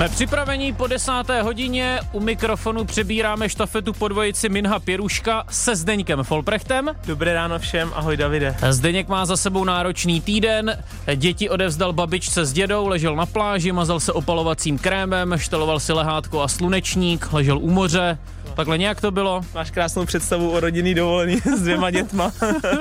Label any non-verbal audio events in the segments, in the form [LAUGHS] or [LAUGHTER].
Jsme připraveni po desáté hodině, u mikrofonu přebíráme štafetu po dvojici Minha Pěruška se Zdeňkem Folprechtem. Dobré ráno všem, ahoj Davide. Zdeněk má za sebou náročný týden, děti odevzdal babičce s dědou, ležel na pláži, mazal se opalovacím krémem, šteloval si lehátko a slunečník, ležel u moře, Takhle nějak to bylo. Máš krásnou představu o rodinný dovolený [LAUGHS] s dvěma dětma.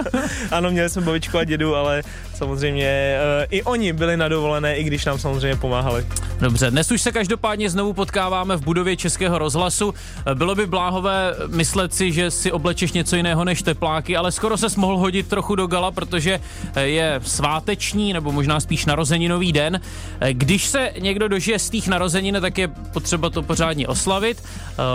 [LAUGHS] ano, měli jsme babičku a dědu, ale samozřejmě uh, i oni byli na dovolené, i když nám samozřejmě pomáhali. Dobře, dnes už se každopádně znovu potkáváme v budově Českého rozhlasu. Eh, bylo by bláhové myslet si, že si oblečeš něco jiného než tepláky, ale skoro se mohl hodit trochu do gala, protože eh, je sváteční, nebo možná spíš narozeninový den. Když se někdo dožije z těch narozenin, tak je potřeba to pořádně oslavit.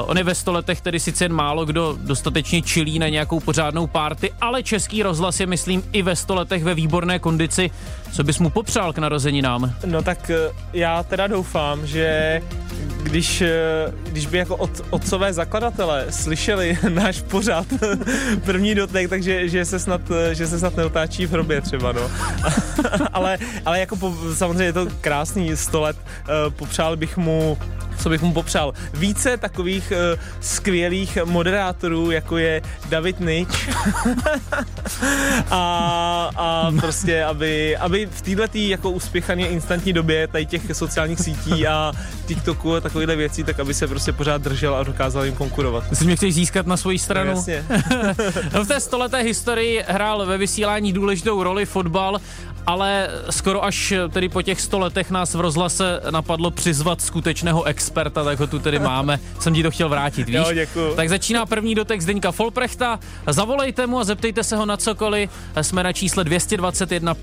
On je ve letech letech tedy sice málo kdo dostatečně čilí na nějakou pořádnou párty, ale český rozhlas je, myslím, i ve stoletech ve výborné kondici. Co bys mu popřál k narozeninám? No tak eh, já teda doufám, že když, eh, když by jako od, otcové zakladatele slyšeli [LAUGHS] náš pořád [LAUGHS] první dotek, takže že se snad, eh, že se snad neotáčí v hrobě třeba, no. [LAUGHS] ale, ale jako po, samozřejmě je to krásný stolet, popřál bych mu co bych mu popřál. Více takových uh, skvělých moderátorů, jako je David Nič. a, a prostě, aby, aby v této jako uspěchané instantní době tady těch sociálních sítí a TikToku a takovýchhle věcí, tak aby se prostě pořád držel a dokázal jim konkurovat. Ty mě chceš získat na svoji stranu? No, jasně. [LAUGHS] no v té stoleté historii hrál ve vysílání důležitou roli fotbal ale skoro až tedy po těch sto letech nás v rozhlase napadlo přizvat skutečného experta, tak ho tu tedy [LAUGHS] máme. Jsem ti to chtěl vrátit, víš? Jo, děkuju. Tak začíná první dotek Zdeňka Folprechta. Zavolejte mu a zeptejte se ho na cokoliv. Jsme na čísle 221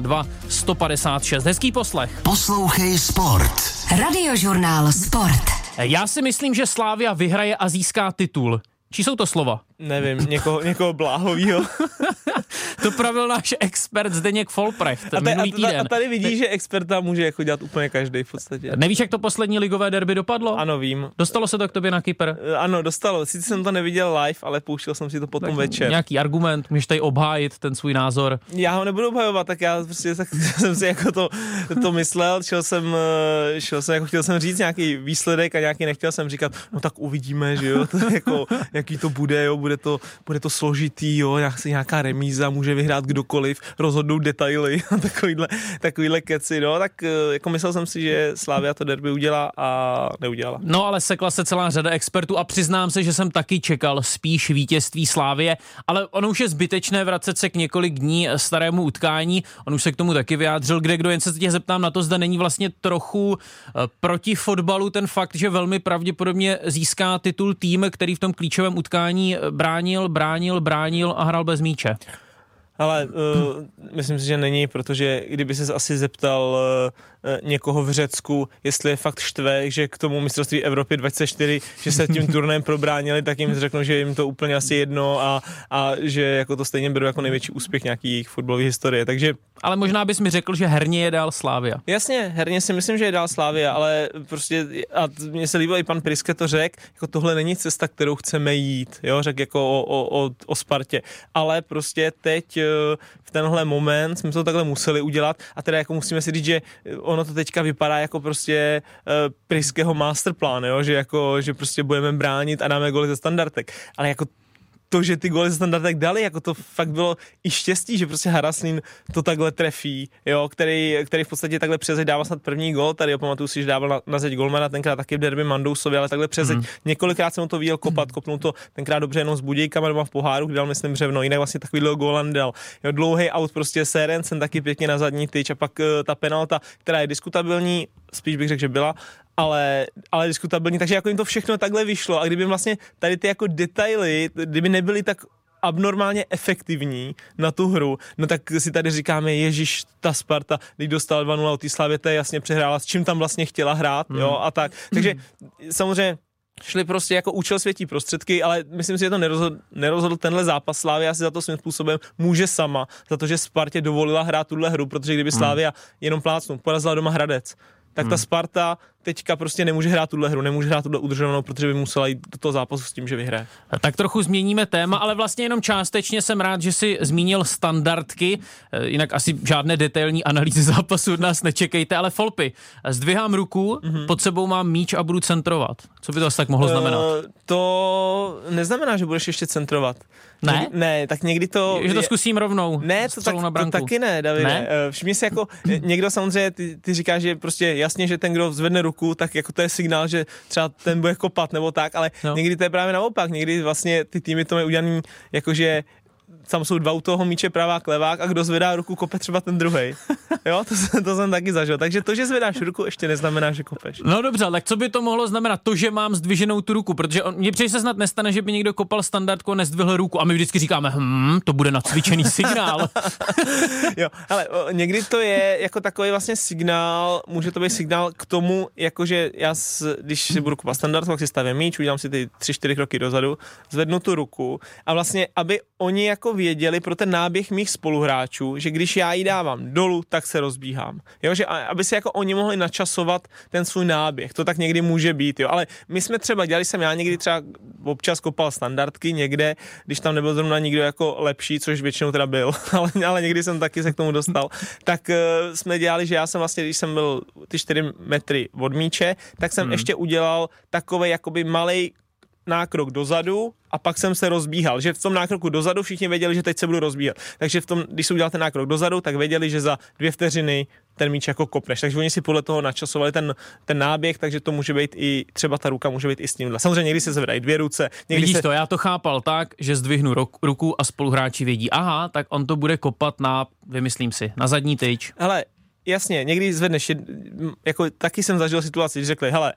552 156. Hezký poslech. Poslouchej Sport. Radiožurnál Sport. Já si myslím, že Slávia vyhraje a získá titul. Či jsou to slova? Nevím, někoho, někoho bláhovýho. [LAUGHS] to pravil náš expert Zdeněk Folprecht a, minulý a, týden. a tady vidíš, že experta může jako dělat úplně každý v podstatě. Nevíš, jak to poslední ligové derby dopadlo? Ano, vím. Dostalo se to k tobě na Kypr? Eh, ano, dostalo. Sice jsem to neviděl live, ale pouštěl jsem si to potom tak večer. Nějaký argument, můžeš tady obhájit ten svůj názor? Já ho nebudu obhajovat, tak já prostě tak [LAUGHS] jsem si jako to, to myslel, šel jsem, eh, šel jsem, jako chtěl jsem říct nějaký výsledek a nějaký nechtěl jsem říkat, no tak uvidíme, že jo, [LAUGHS] to jako, jaký to bude, jo, bude to, bude to složitý, jo, nějaká remíza, může vyhrát kdokoliv, rozhodnou detaily [LAUGHS] a takovýhle, takovýhle keci, no, tak eh, jako myslel jsem si, že Slávia to derby udělá a neudělala. No ale sekla se celá řada expertů a přiznám se, že jsem taky čekal spíš vítězství Slávie, ale ono už je zbytečné vracet se k několik dní starému utkání, on už se k tomu taky vyjádřil, kde kdo, jen se tě zeptám na to, zda není vlastně trochu eh, proti fotbalu ten fakt, že velmi pravděpodobně získá titul tým, který v tom klíčovém utkání bránil, bránil, bránil a hrál bez míče. Ale uh, myslím si, že není, protože kdyby se asi zeptal uh, někoho v Řecku, jestli je fakt štve, že k tomu mistrovství Evropy 24, že se tím turnajem probránili, tak jim řeknou, že jim to úplně asi jedno a, a že jako to stejně berou jako největší úspěch nějaký jejich fotbalové historie. Takže ale možná bys mi řekl, že herně je dál Slávia. Jasně, herně si myslím, že je dál Slávia, ale prostě, a mně se líbilo, i pan Priske to řekl, jako tohle není cesta, kterou chceme jít, jo, řekl jako o, o, o, o Spartě, ale prostě teď v tenhle moment jsme to takhle museli udělat. A teda jako musíme si říct, že ono to teďka vypadá jako prostě uh, Priskeho masterplan, jo, že jako, že prostě budeme bránit a dáme goly ze standardek, ale jako to, že ty góly za standardek dali, jako to fakt bylo i štěstí, že prostě Haraslin to takhle trefí, jo, který, který v podstatě takhle přezeď dával snad první gol, tady pamatuju si, že dával na, na zeď golmana, tenkrát taky v derby Mandousovi, ale takhle přezeď. Mm. Několikrát jsem to viděl kopat, kopnul to tenkrát dobře jenom s Budějkama doma v poháru, kde dal myslím břevno, jinak vlastně takový gól nedal. Jo, dlouhý out prostě Serencen taky pěkně na zadní tyč a pak uh, ta penalta, která je diskutabilní, spíš bych řekl, že byla, ale, ale diskutabilní, takže jako jim to všechno takhle vyšlo a kdyby vlastně tady ty jako detaily, kdyby nebyly tak abnormálně efektivní na tu hru, no tak si tady říkáme, Ježíš, ta Sparta, když dostal 2-0 od té Slavě, to jasně přehrála, s čím tam vlastně chtěla hrát, mm. jo, a tak. Takže samozřejmě šli prostě jako účel světí prostředky, ale myslím si, že to nerozhodl, nerozhodl tenhle zápas. Slávia si za to svým způsobem může sama, za to, že Spartě dovolila hrát tuhle hru, protože kdyby hmm. Slávia jenom plácnul, porazila doma Hradec, tak ta hmm. Sparta teďka prostě nemůže hrát tuhle hru, nemůže hrát tuhle udržovanou, protože by musela jít do toho zápasu s tím, že vyhraje. Tak trochu změníme téma, ale vlastně jenom částečně jsem rád, že si zmínil standardky, eh, jinak asi žádné detailní analýzy [LAUGHS] zápasu od nás nečekejte, ale Folpy, zdvihám ruku, mm-hmm. pod sebou mám míč a budu centrovat. Co by to asi tak mohlo znamenat? Uh, to neznamená, že budeš ještě centrovat. Ne? Někdy, ne, tak někdy to... Že to zkusím rovnou. Ne, to, tak, na to taky ne, Davide. Ne? Eh, všimni si jako, někdo samozřejmě, ty, ty říkáš, že prostě jasně, že ten, kdo zvedne ruku, tak jako to je signál, že třeba ten bude kopat nebo tak, ale no. někdy to je právě naopak. Někdy vlastně ty týmy to mají udělaný, jakože tam jsou dva u toho míče pravák, levák a kdo zvedá ruku, kope třeba ten druhý. [LAUGHS] Jo, to, jsem, to jsem taky zažil. Takže to, že zvedáš ruku, ještě neznamená, že kopeš. No dobře, tak co by to mohlo znamenat? To, že mám zdviženou tu ruku, protože on, mně se snad nestane, že by někdo kopal standardku a nezdvihl ruku a my vždycky říkáme, hm, to bude nacvičený signál. [LAUGHS] jo, ale někdy to je jako takový vlastně signál, může to být signál k tomu, jakože já, s, když si budu kopat standardku, tak si stavím míč, udělám si ty tři, čtyři kroky dozadu, zvednu tu ruku a vlastně, aby oni jako věděli pro ten náběh mých spoluhráčů, že když já ji dávám dolů, tak se rozbíhám. Jo, že aby si jako oni mohli načasovat ten svůj náběh. To tak někdy může být, jo. Ale my jsme třeba, dělali jsem já někdy třeba občas kopal standardky někde, když tam nebyl zrovna nikdo jako lepší, což většinou teda byl, [LAUGHS] ale, ale někdy jsem taky se k tomu dostal, tak uh, jsme dělali, že já jsem vlastně, když jsem byl ty 4 metry od míče, tak jsem hmm. ještě udělal takový jakoby malý nákrok dozadu a pak jsem se rozbíhal, že v tom nákroku dozadu všichni věděli, že teď se budu rozbíhat. Takže v tom, když jsem udělal ten nákrok dozadu, tak věděli, že za dvě vteřiny ten míč jako kopneš. Takže oni si podle toho načasovali ten, ten náběh, takže to může být i, třeba ta ruka může být i s tímhle. Samozřejmě někdy se zvedají dvě ruce. Někdy Vidíš se... to, já to chápal tak, že zdvihnu ruku a spoluhráči vědí, aha, tak on to bude kopat na, vymyslím si, na zadní tyč. Hele, jasně, někdy zvedneš, jako taky jsem zažil situaci, když řekli, hele,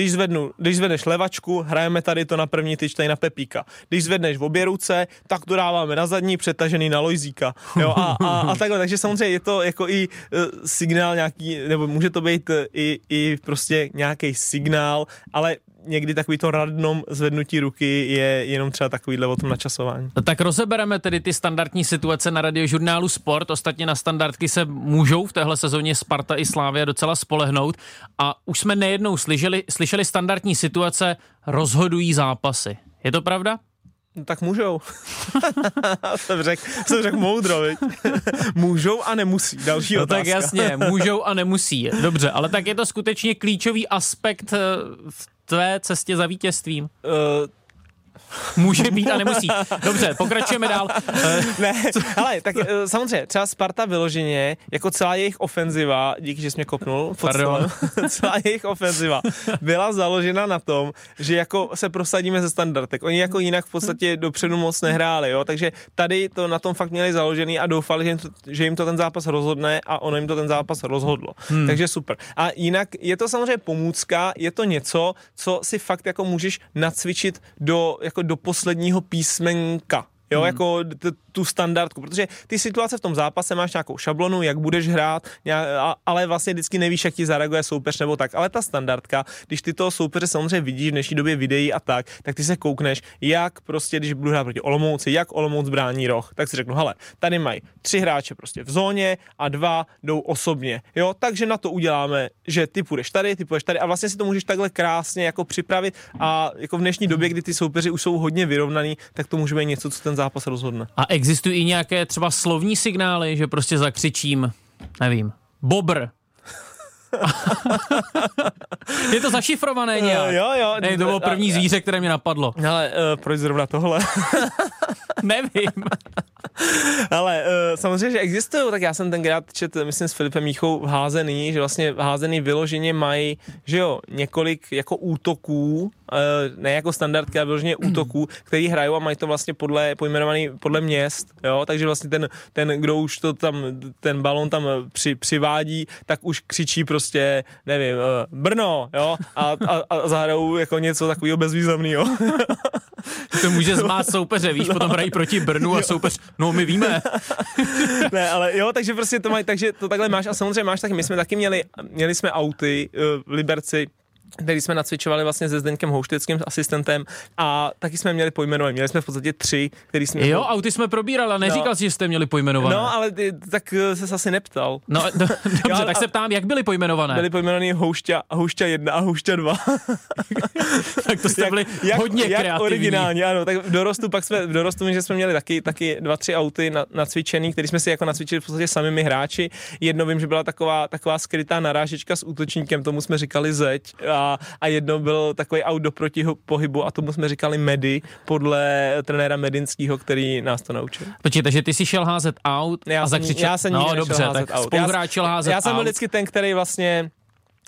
když, zvednu, když zvedneš levačku, hrajeme tady to na první tyč, tady na Pepíka. Když zvedneš v obě ruce, tak to dáváme na zadní, přetažený na Lojzíka. Jo, a, a, a takhle, takže samozřejmě je to jako i uh, signál nějaký, nebo může to být uh, i, i prostě nějaký signál, ale někdy takový to radnom zvednutí ruky je jenom třeba takovýhle o tom načasování. No tak rozebereme tedy ty standardní situace na radiožurnálu Sport. Ostatně na standardky se můžou v téhle sezóně Sparta i Slávia docela spolehnout. A už jsme nejednou slyšeli, slyšeli standardní situace rozhodují zápasy. Je to pravda? No, tak můžou. [LAUGHS] jsem řekl jsem řek moudro, viď? [LAUGHS] můžou a nemusí. Další no otázka. tak jasně, můžou a nemusí. Dobře, ale tak je to skutečně klíčový aspekt eh, v tvé cestě za vítězstvím. Uh, Může být a nemusí. Dobře, pokračujeme dál. [LAUGHS] ne, ale tak eh, samozřejmě, třeba Sparta vyloženě, jako celá jejich ofenziva, díky, že jsi mě kopnul, Pardon. [LAUGHS] celá jejich ofenziva byla založena na tom, že jako se prosadíme ze standardek. Oni jako jinak v podstatě dopředu moc nehráli, jo, takže tady to na tom fakt měli založený a doufali, že jim to, že jim to ten zápas rozhodne a ono jim to ten zápas rozhodlo. Hmm. Takže super. A jinak je to samozřejmě pomůcka, je to něco, co si fakt jako můžeš nacvičit do jako do posledního písmenka. Jo, hmm. jako tu standardku, protože ty situace v tom zápase máš nějakou šablonu, jak budeš hrát, ale vlastně vždycky nevíš, jak ti zareaguje soupeř nebo tak. Ale ta standardka, když ty toho soupeře samozřejmě vidíš v dnešní době videí a tak, tak ty se koukneš, jak prostě, když budu hrát proti Olomouci, jak Olomouc brání roh, tak si řeknu, hele, tady mají tři hráče prostě v zóně a dva jdou osobně. Jo, takže na to uděláme, že ty půjdeš tady, ty půjdeš tady a vlastně si to můžeš takhle krásně jako připravit a jako v dnešní době, kdy ty soupeři už jsou hodně vyrovnaný, tak to může být něco, co ten zápas rozhodne. A existují i nějaké třeba slovní signály, že prostě zakřičím, nevím, bobr, [LAUGHS] je to zašifrované nějak? Uh, jo, jo. Ne, to bylo první zvíře, které mě napadlo. Ale uh, proč zrovna tohle? [LAUGHS] Nevím. [LAUGHS] Ale uh, samozřejmě, že existují, tak já jsem tenkrát čet, myslím, s Filipem Míchou házený, že vlastně házený vyloženě mají, že jo, několik jako útoků, ne jako standardky, ale vyloženě [CLEARS THROAT] útoků, který hrajou a mají to vlastně podle, pojmenovaný podle měst, jo, takže vlastně ten, ten, kdo už to tam, ten balon tam při, přivádí, tak už křičí prostě, nevím, uh, Brno, jo, a, a, a zahrajou jako něco takového bezvýznamného. [LAUGHS] to může zmát soupeře, víš, no. potom hrají proti Brnu a soupeř, no my víme. [LAUGHS] ne, ale jo, takže prostě to mají, takže to takhle máš a samozřejmě máš taky, my jsme taky měli, měli jsme auty v Liberci, který jsme nacvičovali vlastně se Zdeňkem Houštickým asistentem a taky jsme měli pojmenované. Měli jsme v podstatě tři, který jsme... Jo, auty jsme probírali, a neříkal No. si, že jste měli pojmenované. No, ale ty, tak eh, se asi neptal. No, [LAUGHS] do, dobře, Jo, tak a- se ptám, jak byly pojmenované? Byli pojmenovaný Houšťa, Houšťa 1 a Houšťa 2. [LAUGHS] tak to jste byli jak, hodně jak kreativní. originálně, ano. Tak v dorostu pak jsme, v dorostu my, že jsme měli taky, taky dva, tři auty na, nacvičený, který jsme si jako nacvičili v podstatě sami my hráči. Jedno vím, že byla taková, taková skrytá narážečka s útočníkem, tomu jsme říkali zeď a, a jedno byl takový aut do protipohybu a tomu jsme říkali medy podle trenéra Medinského, který nás to naučil. Počkej, takže ty si šel házet aut Já a zakřičel... já jsem no dobře, házet tak aut. já, házet já jsem byl vždycky ten, který vlastně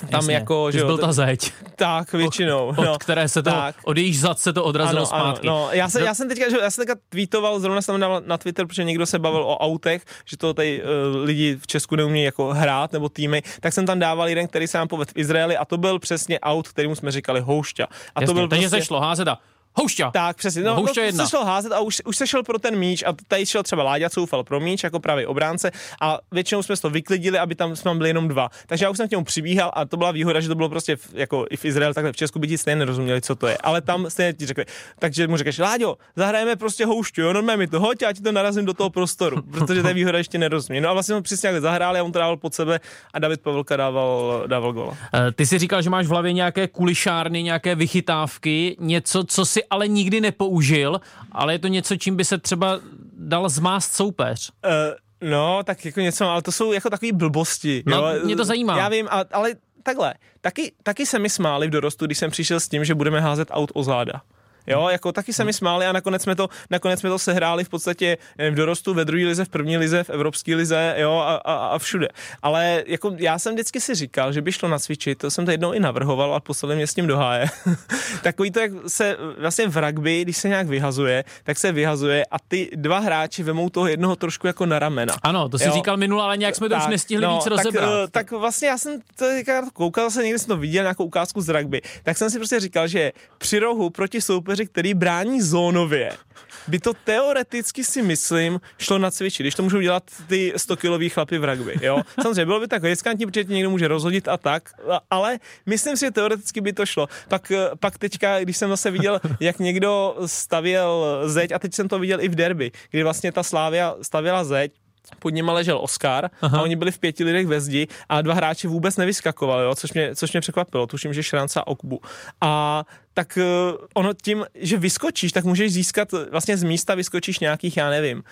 tam Jasně, jako, že jsi byl ta zeď, tak většinou. od no. které se to, tak. od jejíž zad se to odrazilo zpátky. no. Já, jsem, No. já jsem teďka, že, já jsem teďka tweetoval, zrovna jsem dal na Twitter, protože někdo se bavil o autech, že to tady uh, lidi v Česku neumí jako hrát nebo týmy, tak jsem tam dával jeden, který se nám povedl v Izraeli a to byl přesně aut, kterému jsme říkali houšťa. A Jasně, to byl takže prostě, se šlo házet a houšťa. tak, přesně. No, Houšťa no, jedna. se šel házet a už, už se šel pro ten míč a tady šel třeba Láďa Coufal pro míč jako pravý obránce a většinou jsme to vyklidili, aby tam jsme byli jenom dva. Takže já už jsem k němu přibíhal a to byla výhoda, že to bylo prostě v, jako i v Izraeli, takhle v Česku by ti stejně nerozuměli, co to je. Ale tam stejně ti řekli. Takže mu řekneš, Láďo, zahrajeme prostě houšťu, jo, normálně mi to hoď, já ti to narazím do toho prostoru, [LAUGHS] protože ta výhoda ještě nerozumí. No a vlastně jsme přesně zahráli a on to dával pod sebe a David Pavelka dával, dával gola. Eh, Ty si říkal, že máš v hlavě nějaké kulišárny, nějaké vychytávky, něco, co si ale nikdy nepoužil, ale je to něco, čím by se třeba dal zmást soupeř. Uh, no, tak jako něco, ale to jsou jako takové blbosti. No, jo. mě to zajímá. Já vím, a, ale takhle, taky, taky se mi smáli v dorostu, když jsem přišel s tím, že budeme házet aut o záda. Jo, jako taky se mi smáli a nakonec jsme to, nakonec jsme to sehráli v podstatě nevím, v dorostu, ve druhé lize, v první lize, v evropské lize, jo, a, a, a všude. Ale jako já jsem vždycky si říkal, že by šlo nacvičit, to jsem to jednou i navrhoval a poslali mě s tím do háje. [LAUGHS] Takový to, jak se vlastně v rugby, když se nějak vyhazuje, tak se vyhazuje a ty dva hráči vemou toho jednoho trošku jako na ramena. Ano, to si Jo. říkal minule, ale nějak jsme to už nestihli víc rozebrat. Tak, eh, tak vlastně já jsem to koukal, se někdy jsem to viděl, nějakou ukázku z rugby, tak jsem si prostě říkal, že při rohu proti soupeři, který brání zónově, by to teoreticky si myslím šlo nacvičit, když to můžou dělat ty 100 kilový chlapy v rugby, jo. Samozřejmě bylo by tak riskantní, protože tě někdo může rozhodit a tak, ale myslím si, že teoreticky by to šlo. Pak, eh, pak teďka, když jsem zase viděl, jak někdo stavěl zeď, a teď jsem to viděl i v derby, kdy vlastně ta Slávia stavěla zeď, pod nima ležel Oscar Aha. a oni byli v pěti lidech ve zdi a dva hráči vůbec nevyskakovali, jo, což, mě, což mě překvapilo. Tuším, že Šranca a Okbu. A tak uh, ono tím, že vyskočíš, tak můžeš získat vlastně z místa vyskočíš nějakých, já nevím,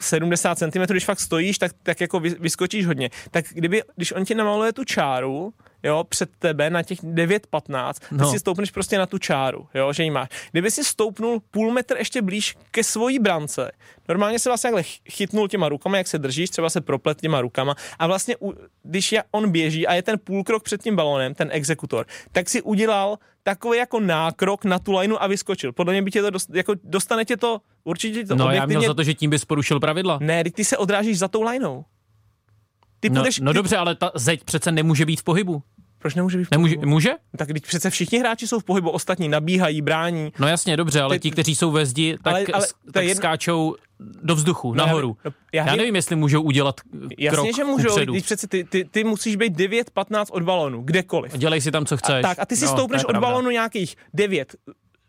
70 cm, když fakt stojíš, tak, tak jako vy- vyskočíš hodně. Tak kdyby, když on ti namaluje tu čáru, jo, před tebe na těch 9-15, no. No. ty si stoupneš prostě na tu čáru, jo, že ji máš. Kdyby si stoupnul půl metr ještě blíž ke svojí brance, normálně se vlastně takhle ch- chytnul těma rukama, jak se držíš, třeba se proplet těma rukama a vlastně, když je, on běží a je ten půl krok před tím balónem, ten exekutor, tak si udělal takový jako nákrok na tu lineu a vyskočil. Podle mě by tě to, dost, jako dostane tě to, určitě to No já objektivně... měl za to, že tím bys porušil pravidla. Ne, ty se odrážíš za tou lineou. Ty No, půjdeš, no ty, dobře, ale ta zeď přece nemůže být v pohybu. Proč nemůže být v Nemůže, pohybu? může? Tak teď přece všichni hráči jsou v pohybu, ostatní nabíhají, brání. No jasně, dobře, ale Teď- ti, kteří jsou ve zdi, tak, Ale- ale tak jedno- skáčou do vzduchu, No, nahoru. Já, já, Já vím, nevím, jestli můžou udělat jasně, krok že můžou, kupředu. když přece ty, ty, ty musíš být 9-15 od balonu, kdekoliv. Dělej si tam, co chceš. Tak a ty si no, stoupneš to od balonu nějakých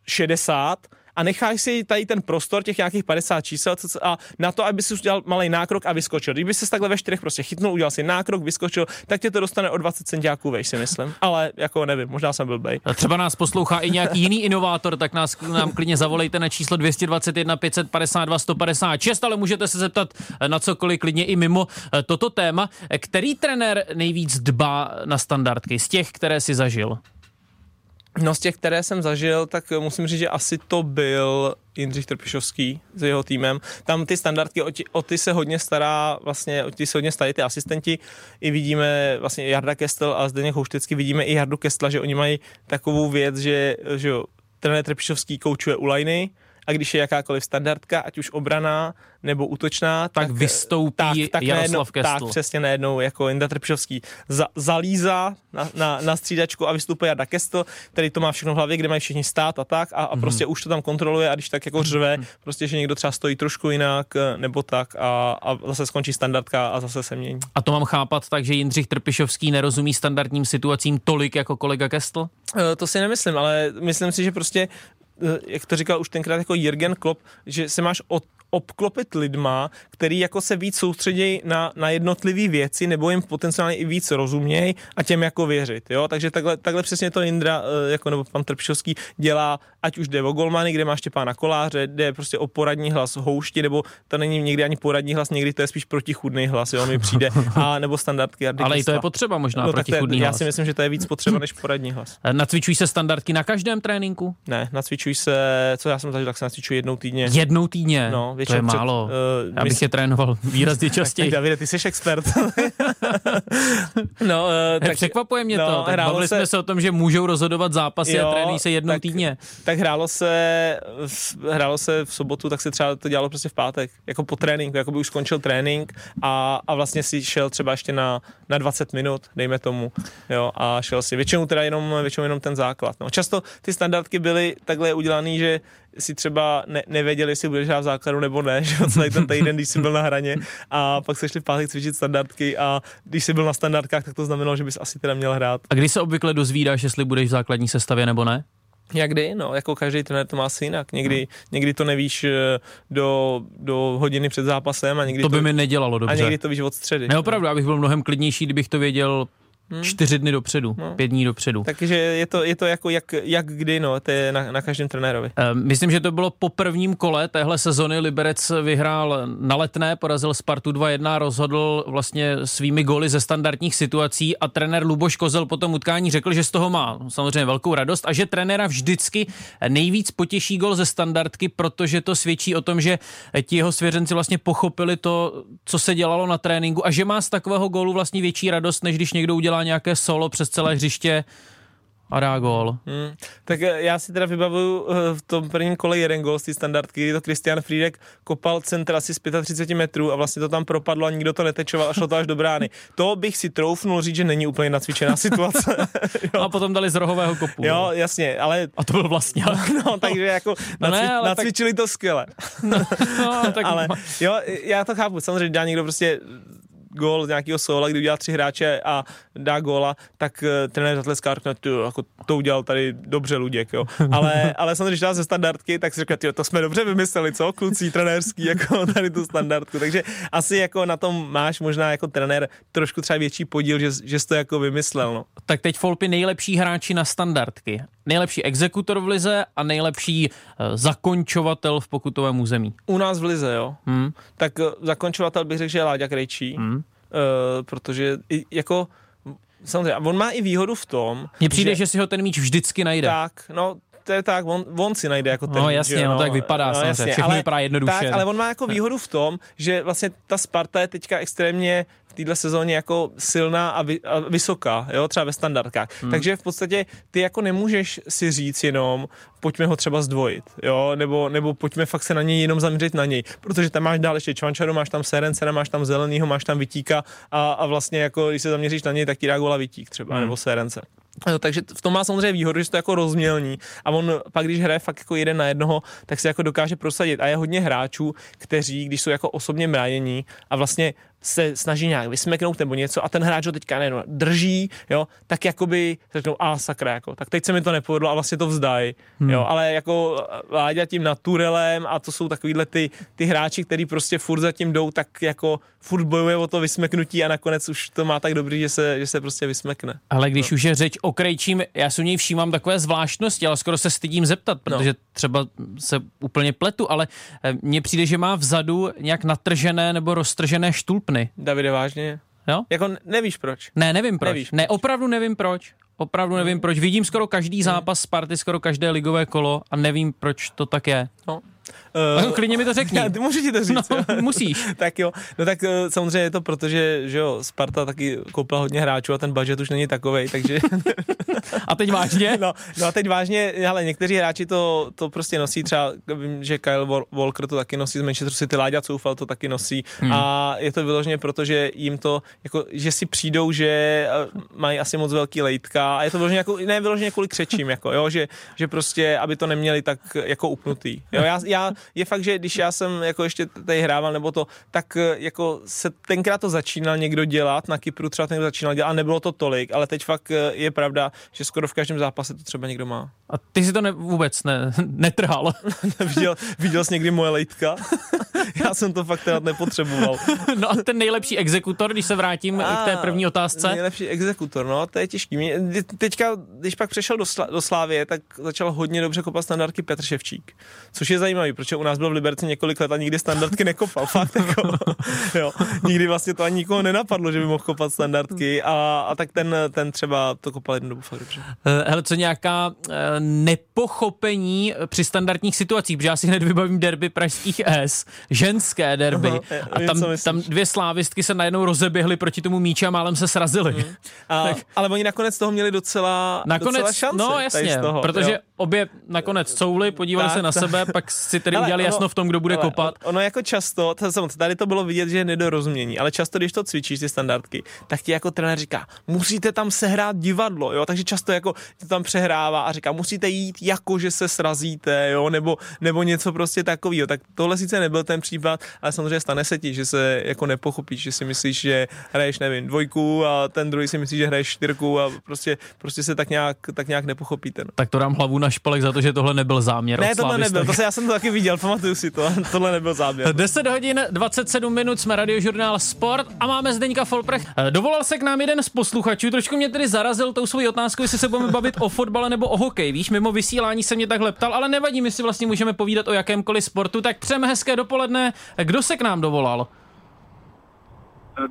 9-60 a necháš si tady ten prostor těch nějakých 50 čísel a na to, aby si udělal malý nákrok a vyskočil. Kdyby se takhle ve čtyřech prostě chytnul, udělal si nákrok, vyskočil, tak tě to dostane o 20 centiáků vejš, si myslím. Ale jako nevím, možná jsem byl bej. A Třeba nás poslouchá i nějaký jiný inovátor, tak nás nám klidně zavolejte na číslo 221 552 156, ale můžete se zeptat na cokoliv klidně i mimo eh, toto téma. Který trenér nejvíc dbá na standardky z těch, které si zažil? No z těch, které jsem zažil, tak musím říct, že asi to byl Jindřich Trpišovský s jeho týmem. Tam ty standardky, o, ti, o ty se hodně stará, vlastně o ty se hodně starají ty asistenti. I vidíme vlastně Jarda Kestel a Zdeněk Houšticky, vidíme i Jardu Kestla, že oni mají takovou věc, že, že jo, trenér Trpišovský koučuje u lajny a když je jakákoliv standardka, ať už obraná nebo útočná, tak, tak vystoupí tak, tak Jaroslav Kestl. Tak přesně najednou jako Inda Trpišovský za, zalízá na, na, na střídačku a vystupuje Jarda Kestl, který to má všechno v hlavě, kde mají všichni stát a tak a, a mm. prostě už to tam kontroluje a když tak jako řve, mm. prostě, že někdo třeba stojí trošku jinak nebo tak a, a zase skončí standardka a zase se mění. A to mám chápat tak, že Jindřich Trpišovský nerozumí standardním situacím tolik jako kolega Kestl? E, to si nemyslím, ale myslím si, že prostě jak to říkal už tenkrát jako Jürgen Klopp, že se máš od obklopit lidma, který jako se víc soustředí na, na jednotlivé věci nebo jim potenciálně i víc rozumějí a těm jako věřit. Jo? Takže takhle, takhle přesně to Indra eh, jako, nebo pan Trpšovský dělá, ať už jde o Golmany, kde má Štěpána Koláře, jde prostě o poradní hlas houšti, nebo to není někdy ani poradní hlas, někdy to je spíš protichudný hlas, jo, mi přijde, a nebo standardky. Ale i to je potřeba možná no, protichudný hlas. Já si myslím, že to je víc potřeba než poradní hlas. [CLEARS THROAT] Nacvičují se standardky na každém tréninku? Ne, nacvičují se, co já jsem zažil, tak se nacvičují jednou týdně. Jednou týdně? No, to je málo. Před, uh, já bych je trénoval [LAUGHS] výrazně častěji. tak, Davide, ty jsi expert. [LAUGHS] no, uh, tak překvapuje mě no, to. Tak bavili se... jsme se o tom, že můžou rozhodovat zápasy jo, a trénují se jednou tak, týdně. Tak hrálo se, hrálo se v sobotu, tak se třeba to dělalo prostě v pátek, jako po tréninku, jako by už skončil trénink a, a vlastně si šel třeba ještě na, na 20 minut, dejme tomu, jo, a šel si. Většinou teda jenom, většinou jenom ten základ. No. Často ty standardky byly takhle udělané, že si třeba ne, nevěděli, jestli budeš hrát v základu nebo ne, [LAUGHS] že celý ten týden, když jsi byl na hraně a pak se šli v pátek cvičit standardky a když jsi byl na standardkách, tak to znamenalo, že bys asi teda měl hrát. A když se obvykle dozvídáš, jestli budeš v základní sestavě nebo ne? Jak kdy, no, jako každý trenér to má asi jinak. Někdy, no. někdy to nevíš eh, do, do hodiny před zápasem a někdy to by to, mi nedělalo dobře. A někdy to víš od středy. Ne, opravdu, abych byl mnohem klidnější, kdybych to věděl Hmm. Čtyři dny dopředu, no. pět dní dopředu. Takže je to, je to jako jak, jak kdy, no, to je na, na každém trenérovi. Uh, myslím, že to bylo po prvním kole téhle sezony. Liberec vyhrál na letné, porazil Spartu 2-1, rozhodl vlastně svými goly ze standardních situací a trenér Luboš Kozel po tom utkání řekl, že z toho má samozřejmě velkou radost a že trenéra vždycky nejvíc potěší gol ze standardky, protože to svědčí o tom, že ti jeho svěřenci vlastně pochopili to, co se dělalo na tréninku a že má z takového gólu vlastně větší radost, než když někdo udělá udělá nějaké solo přes celé hřiště a dá gól. Hmm. Tak já si teda vybavuju eh, v tom prvním kole jeden gól z té standardky, kdy to Christian Friedek kopal centra asi z 35 metrů a vlastně to tam propadlo a nikdo to netečoval a šlo to až do brány. To bych si troufnul říct, že není úplně nacvičená [LAUGHS] situace. [LAUGHS] a potom dali z rohového kopu. Jo, jasně, ale... A to byl vlastně. [LAUGHS] no, takže jako no nacvi... ne, nacvičili tak... to skvěle. no, no, tak... ale jo, já to chápu, samozřejmě dá někdo prostě gól z nějakého sola, kdy udělá tři hráče a dá góla, tak uh, trenér zatleská řekne, ty, jako to udělal tady dobře Luděk, jo. Ale, [LAUGHS] ale samozřejmě, když dá ze standardky, tak si řekne, to jsme dobře vymysleli, co, kluci trenérský, [LAUGHS] jako tady tu standardku. Takže asi jako na tom máš možná jako trenér trošku třeba větší podíl, že, že jsi to jako vymyslel, no. Tak teď Folpy nejlepší hráči na standardky. Nejlepší exekutor v lize a nejlepší uh, zakončovatel v pokutovém území. U nás v lize, jo. Hmm. Tak uh, zakončovatel bych řekl, že je Láďa Krejčí. Hmm uh, protože i, jako samozřejmě, on má i výhodu v tom, Mně přijde, že, že si ho ten míč vždycky najde. Tak, no to je tak, on, on si najde jako ten. No jasně, že, no, no tak vypadá no, samozřejmě, jasně, všechno ale, vypadá jednoduše. Tak, ale on má jako [LAUGHS] výhodu v tom, že vlastně ta Sparta je teďka extrémně téhle sezóně jako silná a, vy, a vysoká, jo, třeba ve standardkách. Hmm. Takže v podstatě ty jako nemůžeš si říct jenom, pojďme ho třeba zdvojit, jo, nebo, nebo pojďme fakt se na něj jenom zaměřit na něj, protože tam máš dál ještě Čvančaru, máš tam Serencena, máš tam Zelenýho, máš tam Vytíka a, a vlastně jako, když se zaměříš na něj, tak ti dá gola Vytík třeba, hmm. nebo Serence. No, takže v tom má samozřejmě výhodu, že to jako rozmělní. A on pak, když hraje fakt jako jeden na jednoho, tak se jako dokáže prosadit. A je hodně hráčů, kteří, když jsou jako osobně mrájení a vlastně se snaží nějak vysmeknout nebo něco a ten hráč ho teďka nejenom drží, jo, tak jakoby řeknou, a sakra, jako, tak teď se mi to nepovedlo a vlastně to vzdají, hmm. jo, ale jako Láďa tím naturelem a to jsou takovýhle ty, ty hráči, který prostě furt za tím jdou, tak jako furt bojuje o to vysmeknutí a nakonec už to má tak dobrý, že se, že se prostě vysmekne. Ale když no. už je řeč o Krejčím, já si u něj všímám takové zvláštnosti, ale skoro se stydím zeptat, no. protože no. třeba se úplně pletu, ale eh, mně přijde, že má vzadu nějak natržené nebo roztržené štulpny. Davide, vážně? Jo? Jako nevíš proč? Ne, nevím proč. Nevíš ne, opravdu nevím proč. Opravdu nevím proč. Vidím skoro každý zápas Sparty, skoro každé ligové kolo a nevím, proč to tak je. No, Uh, klidně mi to řekni. [LAUGHS] Já, můžu ti to říct. No, [LAUGHS] musíš. [LAUGHS] tak jo, no tak eh, samozřejmě je to proto, že, že jo, Sparta taky koupila hodně hráčů a ten budget už není takovej, takže... a teď vážně? No, no a teď vážně, ale někteří hráči to, to prostě nosí, třeba vím, že Kyle Walker to taky nosí z Manchester City, Láďa Coufal to taky nosí hmm. a je to vyloženě proto, že jim to, jako, že si přijdou, že eh, mají asi moc velký lejtka a je to vyloženě jako, ne vyloženě kvůli křečím, jako, jo, že, že prostě, aby to neměli tak jako upnutý. Jo, já, já, je fakt, že když já jsem jako ještě tady hrával nebo to, tak eh, jako se tenkrát to začínal někdo dělat, na Kypru třeba někdo začínal dělat a nebylo to tolik, ale teď fakt eh, je pravda, že skoro v každém zápase to třeba někdo má. A ty si to ne, vůbec ne, netrhal. [LAUGHS] viděl, viděl jsi někdy moje lejtka? [LAUGHS] já jsem to fakt teda nepotřeboval. no a ten nejlepší exekutor, když se vrátím a, k té první otázce. Nejlepší exekutor, no, to je těžký. Mě, teďka, když pak přešel do, Sla, do Slávě, tak začal hodně dobře kopat standardky Petr Ševčík. Což je zajímavý, protože u nás byl v Liberci několik let a nikdy standardky nekopal. [LAUGHS] Fakt jako, jo, nikdy vlastně to ani nikoho nenapadlo, že by mohl kopat standardky a, a tak ten, ten třeba to kopal jednu dobu fakt dobře. Eh, hele, co nějaká uh, nepochopení při standardních situacích, protože já si hned vybavím derby pražských S, ženské derby Aha, a tam, tam dvě slávistky se najednou rozeběhly proti tomu míči a málem se srazily. Hmm. A, tak. Ale oni nakonec toho měli docela, nakonec, docela šanci. No jasně, toho, protože jo. obě nakonec couvly, podívali tak, se na tak. sebe, pak si tedy ale udělali ono, jasno v tom, kdo bude ale, kopat. Ono jako často, tady to bylo vidět, že je nedorozumění, ale často, když to cvičíš, ty standardky, tak ti jako trenér říká, musíte tam sehrát divadlo, jo, takže často jako to tam přehrává a říká, musíte jít jako, že se srazíte, jo, nebo, nebo něco prostě takového. Tak tohle sice nebyl ten případ, ale samozřejmě stane se ti, že se jako nepochopíš, že si myslíš, že hraješ, nevím, dvojku a ten druhý si myslí, že hraješ čtyřku a prostě, prostě se tak nějak, tak nějak nepochopíte. No. Tak to dám hlavu na špalek za to, že tohle nebyl záměr. Ne, tohle nebyl, to se, já jsem to taky viděl, pamatuju si to, tohle nebyl záměr. 10 hodin 27 minut jsme radiožurnál Sport a máme Zdeňka Folprech. Dovolal se k nám jeden z posluchačů, trošku mě tedy zarazil tou svojí otázkou, jestli se budeme bavit o fotbale nebo o hokej. Víš, mimo vysílání se mě takhle ptal, ale nevadí, my si vlastně můžeme povídat o jakémkoliv sportu. Tak přejeme hezké dopoledne. Kdo se k nám dovolal?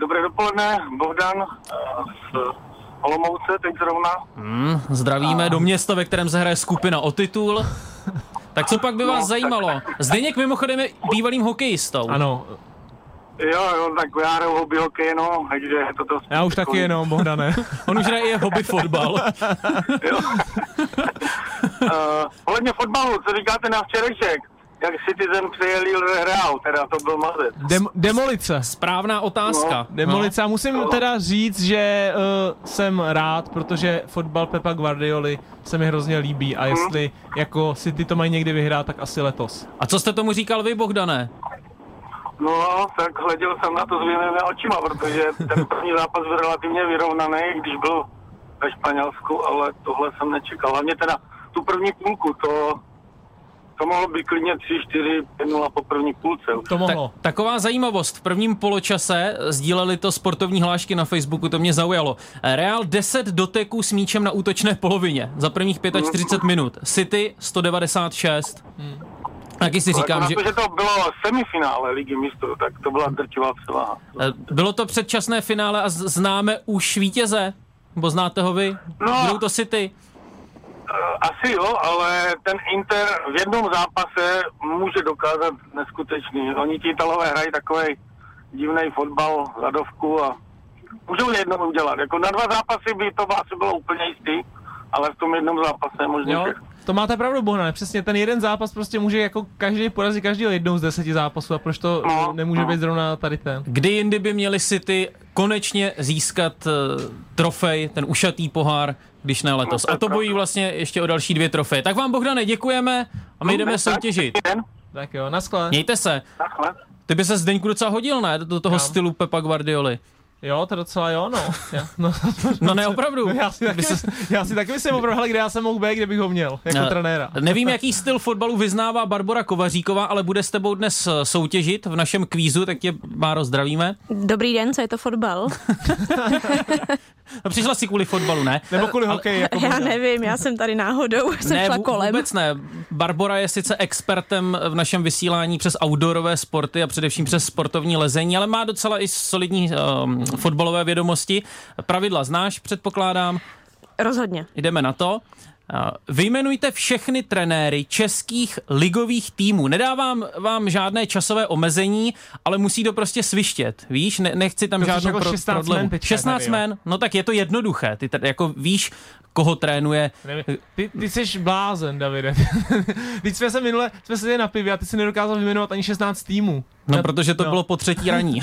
Dobré dopoledne, Bohdan eh, z Olomouce, teď zrovna. Hmm, zdravíme a... do města, ve kterém se hraje skupina o titul. Tak co pak by vás no, zajímalo? Tak... Zdeněk mimochodem je bývalým hokejistou. Ano. Jo, jo, tak já hraju hobby hokej, no, takže toto... Já už taky jenom, Bohdane. [LAUGHS] On už hraje i hobby fotbal. [LAUGHS] jo. [LAUGHS] uh, fotbalu, co říkáte na včerejšek? Jak Citizen přijeli Real, teda to byl mazec. Dem- demolice. Správná otázka. No. Demolice. A musím no. teda říct, že uh, jsem rád, protože fotbal Pepa Guardioli se mi hrozně líbí a mhm. jestli hmm. jako City to mají někdy vyhrát, tak asi letos. A co jste tomu říkal vy, Bohdane? No, tak hleděl jsem na to s očima, protože ten první zápas byl relativně vyrovnaný, když byl ve Španělsku, ale tohle jsem nečekal. Hlavně teda tu první půlku, to to mohlo být klidně 3, 4, 5 0 po první půlce. To mohlo. Tak, taková zajímavost. V prvním poločase sdíleli to sportovní hlášky na Facebooku, to mě zaujalo. Real 10 doteků s míčem na útočné polovině za prvních 45 hmm. minut. City 196. Hmm. Taky si říkám, jako že... že to bylo semifinále ligy mistrů, tak to byla drtivá převaha. Eh, bylo to předčasné finále a známe už vítěze? Bo znáte ho vy? No, Budou to City? Eh, asi jo, ale ten Inter v jednom zápase může dokázat neskutečný. Oni ti Italové hrají takový divný fotbal, zadovku a můžou jednou udělat. Jako na dva zápasy by to asi bylo úplně jistý, ale v tom jednom zápase možná. Jo, to máte pravdu, Bohna, přesně ten jeden zápas prostě může jako každý porazit každého jednou z deseti zápasů a proč to no, nemůže no. být zrovna tady ten. Kdy jindy by měli City konečně získat uh, trofej, ten ušatý pohár, když ne letos. A to bojí vlastně ještě o další dvě trofeje. Tak vám, Bohdane, děkujeme a my no, jdeme soutěžit. Tak jo, naschle. Mějte se. Ty by se Zdeňku docela hodil, ne? Do toho stylu Pepa Guardioli. Jo, to docela jo, no. Já, [LAUGHS] no, no ne, opravdu. No, [LAUGHS] já, si taky, se... [LAUGHS] já si taky myslím opravdu, hele, kde já jsem mohl být, kde bych ho měl, jako no, trenéra. Nevím, jaký styl fotbalu vyznává Barbara Kovaříková, ale bude s tebou dnes eh, soutěžit v našem kvízu, tak tě, Máro, zdravíme. Dobrý den, co je to fotbal? No, přišla si kvůli fotbalu, ne? Nebo kvůli hokeji? Jako já nevím, já jsem tady náhodou se ne, kolem. vůbec ne. Barbora je sice expertem v našem vysílání přes outdoorové sporty a především přes sportovní lezení, ale má docela i solidní um, fotbalové vědomosti. Pravidla znáš, předpokládám. Rozhodně. Jdeme na to. Vyjmenujte všechny trenéry českých ligových týmů. Nedávám vám žádné časové omezení, ale musí to prostě svištět. Víš, ne, nechci tam To žádnou jako pro, 16 prodlevu. men teďka 16 tady, jo. men, no tak je to jednoduché. Ty t- jako víš, koho trénuje. Nevím, Ty, ty jsi blázen, Davide. [LAUGHS] Teď jsme se minule, jsme seděli na pivě a ty si nedokázal vyjmenovat ani 16 týmů. No, Já- protože to bylo po třetí raní.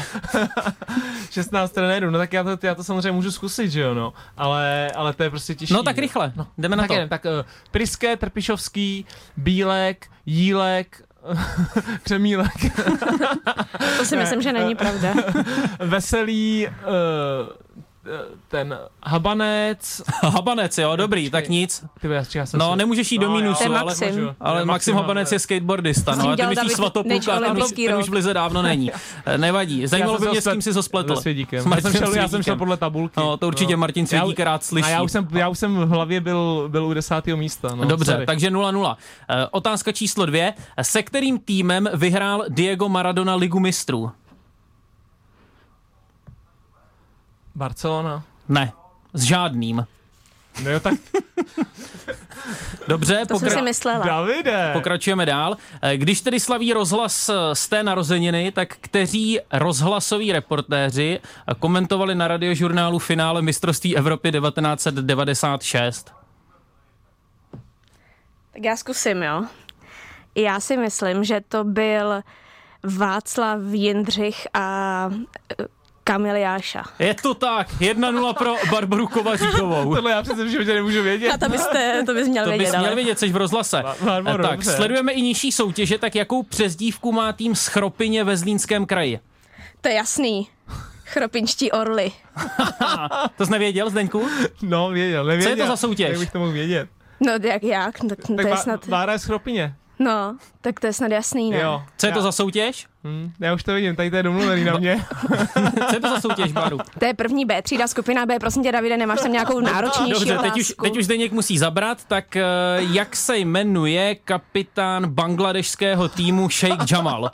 [LAUGHS] 16 trenérů, no tak já to, já to samozřejmě můžu zkusit, že jo, no. Ale, ale to je prostě těžké. No tak rychle, jdeme na tak to. Jdem, tak uh, Priské, Trpišovský, Bílek, Jílek, [LAUGHS] Křemílek, To si myslím, že není [LAUGHS] pravda. Veselý, uh, ten Habanec. [LAUGHS] Habanec, jo, dobrý, tak nic. Ty já, já jsem No, nemůžeš jít do jo, mínusu, ale, Maxim. ale Maxim Habanec je skateboardista, no a ty dělal myslíš Svatopluka, Nejčo ten, olympijský ten už v lize dávno [LAUGHS] není. Nevadí, zajímalo by mě, se s kým si to spletl. Se Svědíkem. S Já jsem, šel, já jsem šel podle tabulky. No, to určitě Martin Svědík rád slyší. A já už, jsem, já už jsem v hlavě byl, byl u desátého místa. No, Dobře, sorry. takže 0-0. Eh, Otázka číslo dvě. Se kterým týmem vyhrál Diego Maradona ligu mistrů? Barcelona. Ne, s žádným. No jo, tak [LAUGHS] Dobře, To jsem si myslela. Davide. Pokračujeme dál. Eh, Když tedy slaví rozhlas eh, z té narozeniny, tak kteří rozhlasoví reportéři eh, komentovali na radiožurnálu finále mistrovství Evropy 1996? Tak já zkusím, jo. Já si myslím, že to byl Václav Jindřich a Kamil Jáša. Je to tak, 1-0 pro Barboru Kovaříkovou. [LAUGHS] Tohle já přece v životě nemůžu vědět. A to byste, to bys měl To vědět, bys měl ale. vědět, jsi v rozhlase. Barbaro, Eh, tak, dobře. sledujeme i nižší soutěže, tak jakou přezdívku má tým z Chropině ve Zlínském kraji? To je jasný. Chropinští orly. [LAUGHS] To jsi nevěděl, Zdeňku? No, věděl, nevěděl. Co je to za soutěž? Jak bych to mohl vědět? No jak, jak? Tak, Tak to je snad, Vára je z Chropině. No, tak to je snad jasný, ne? Jo. Co je já, to za soutěž? Hm, já už to vidím, tady to je domluvený na mě. [LAUGHS] Co je to za soutěž, Baru? To je první B třída, skupina B. Prosím tě, Davide, nemáš tam nějakou náročnější Dobře, otázku? teď už, teď už Zdeněk musí zabrat, tak eh, jak se jmenuje kapitán bangladešského týmu Sheikh Jamal?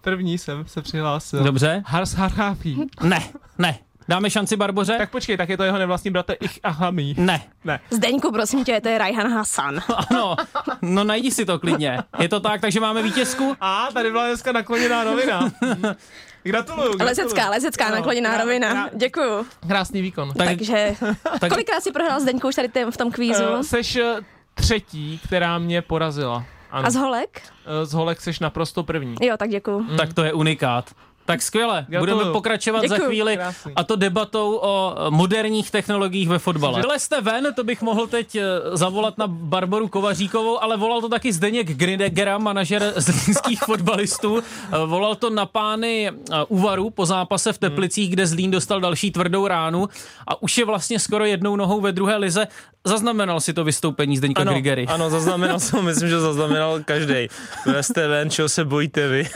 První jsem se přihlásil. Dobře? Hars Harchafi. Ne, ne. Dáme šanci Barboře? Tak počkej, tak je to jeho nevlastní bratr Ich Ahami. Ne. Ne. Zdeňku, prosím tě, to je Rajhan Hasan. [LAUGHS] Ano, no najdi si to klidně. Je to tak, takže máme vítězku? A tady byla dneska nakloněná rovina. Gratuluju. gratuluju. Lezecká, lezecká Ano, nakloněná krá- rovina. krá- Děkuju. Krásný výkon. Tak, Takže, [LAUGHS] tak kolikrát si prohrál Zdeňku už tady tém- v tom kvízu? Uh, seš eh, třetí, která mě porazila. Ano. A z holek? Eh, z holek seš naprosto první. Jo, tak děkuju. tak to je unikát. Tak skvěle, Gratuluju. budeme pokračovat za Děkuju. chvíli Krásný. a to debatou o moderních technologiích ve fotbale. Vylezte ven, to bych mohl teď eh, zavolat na Barboru Kovaříkovou, ale volal to taky Zdeněk Grinegera, manažer [LAUGHS] zlínských fotbalistů. Eh, Volal to na pány eh, Uvaru po zápase v Teplicích, kde Zlín dostal další tvrdou ránu a už je vlastně skoro jednou nohou ve druhé lize. Zaznamenal si to vystoupení Zdeňka Ano, Grigery. ano, zaznamenal jsem, myslím, že zaznamenal každý. Veste ven, čeho se bojíte vy.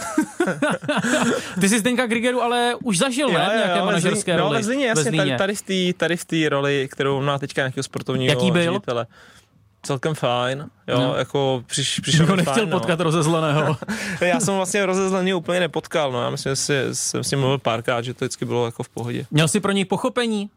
Ty jsi Zdeňka Grigeru ale už zažil, ne? v nějaké ve manažerské Zlíně, roli. No, Zlíně, jasně, Zlíně. tady, tady, v té tady v té roli, kterou má teďka nějakého sportovního Jaký byl? ředitele. Celkem fajn, jo, No. jako přiš, přišel mi nechtěl fajn, potkat rozezleného. No. [LAUGHS] Já jsem vlastně rozezlený úplně nepotkal, no, já myslím, že si, jsem s ním mluvil párkrát, že to vždycky bylo jako v pohodě. Měl jsi pro něj pochopení?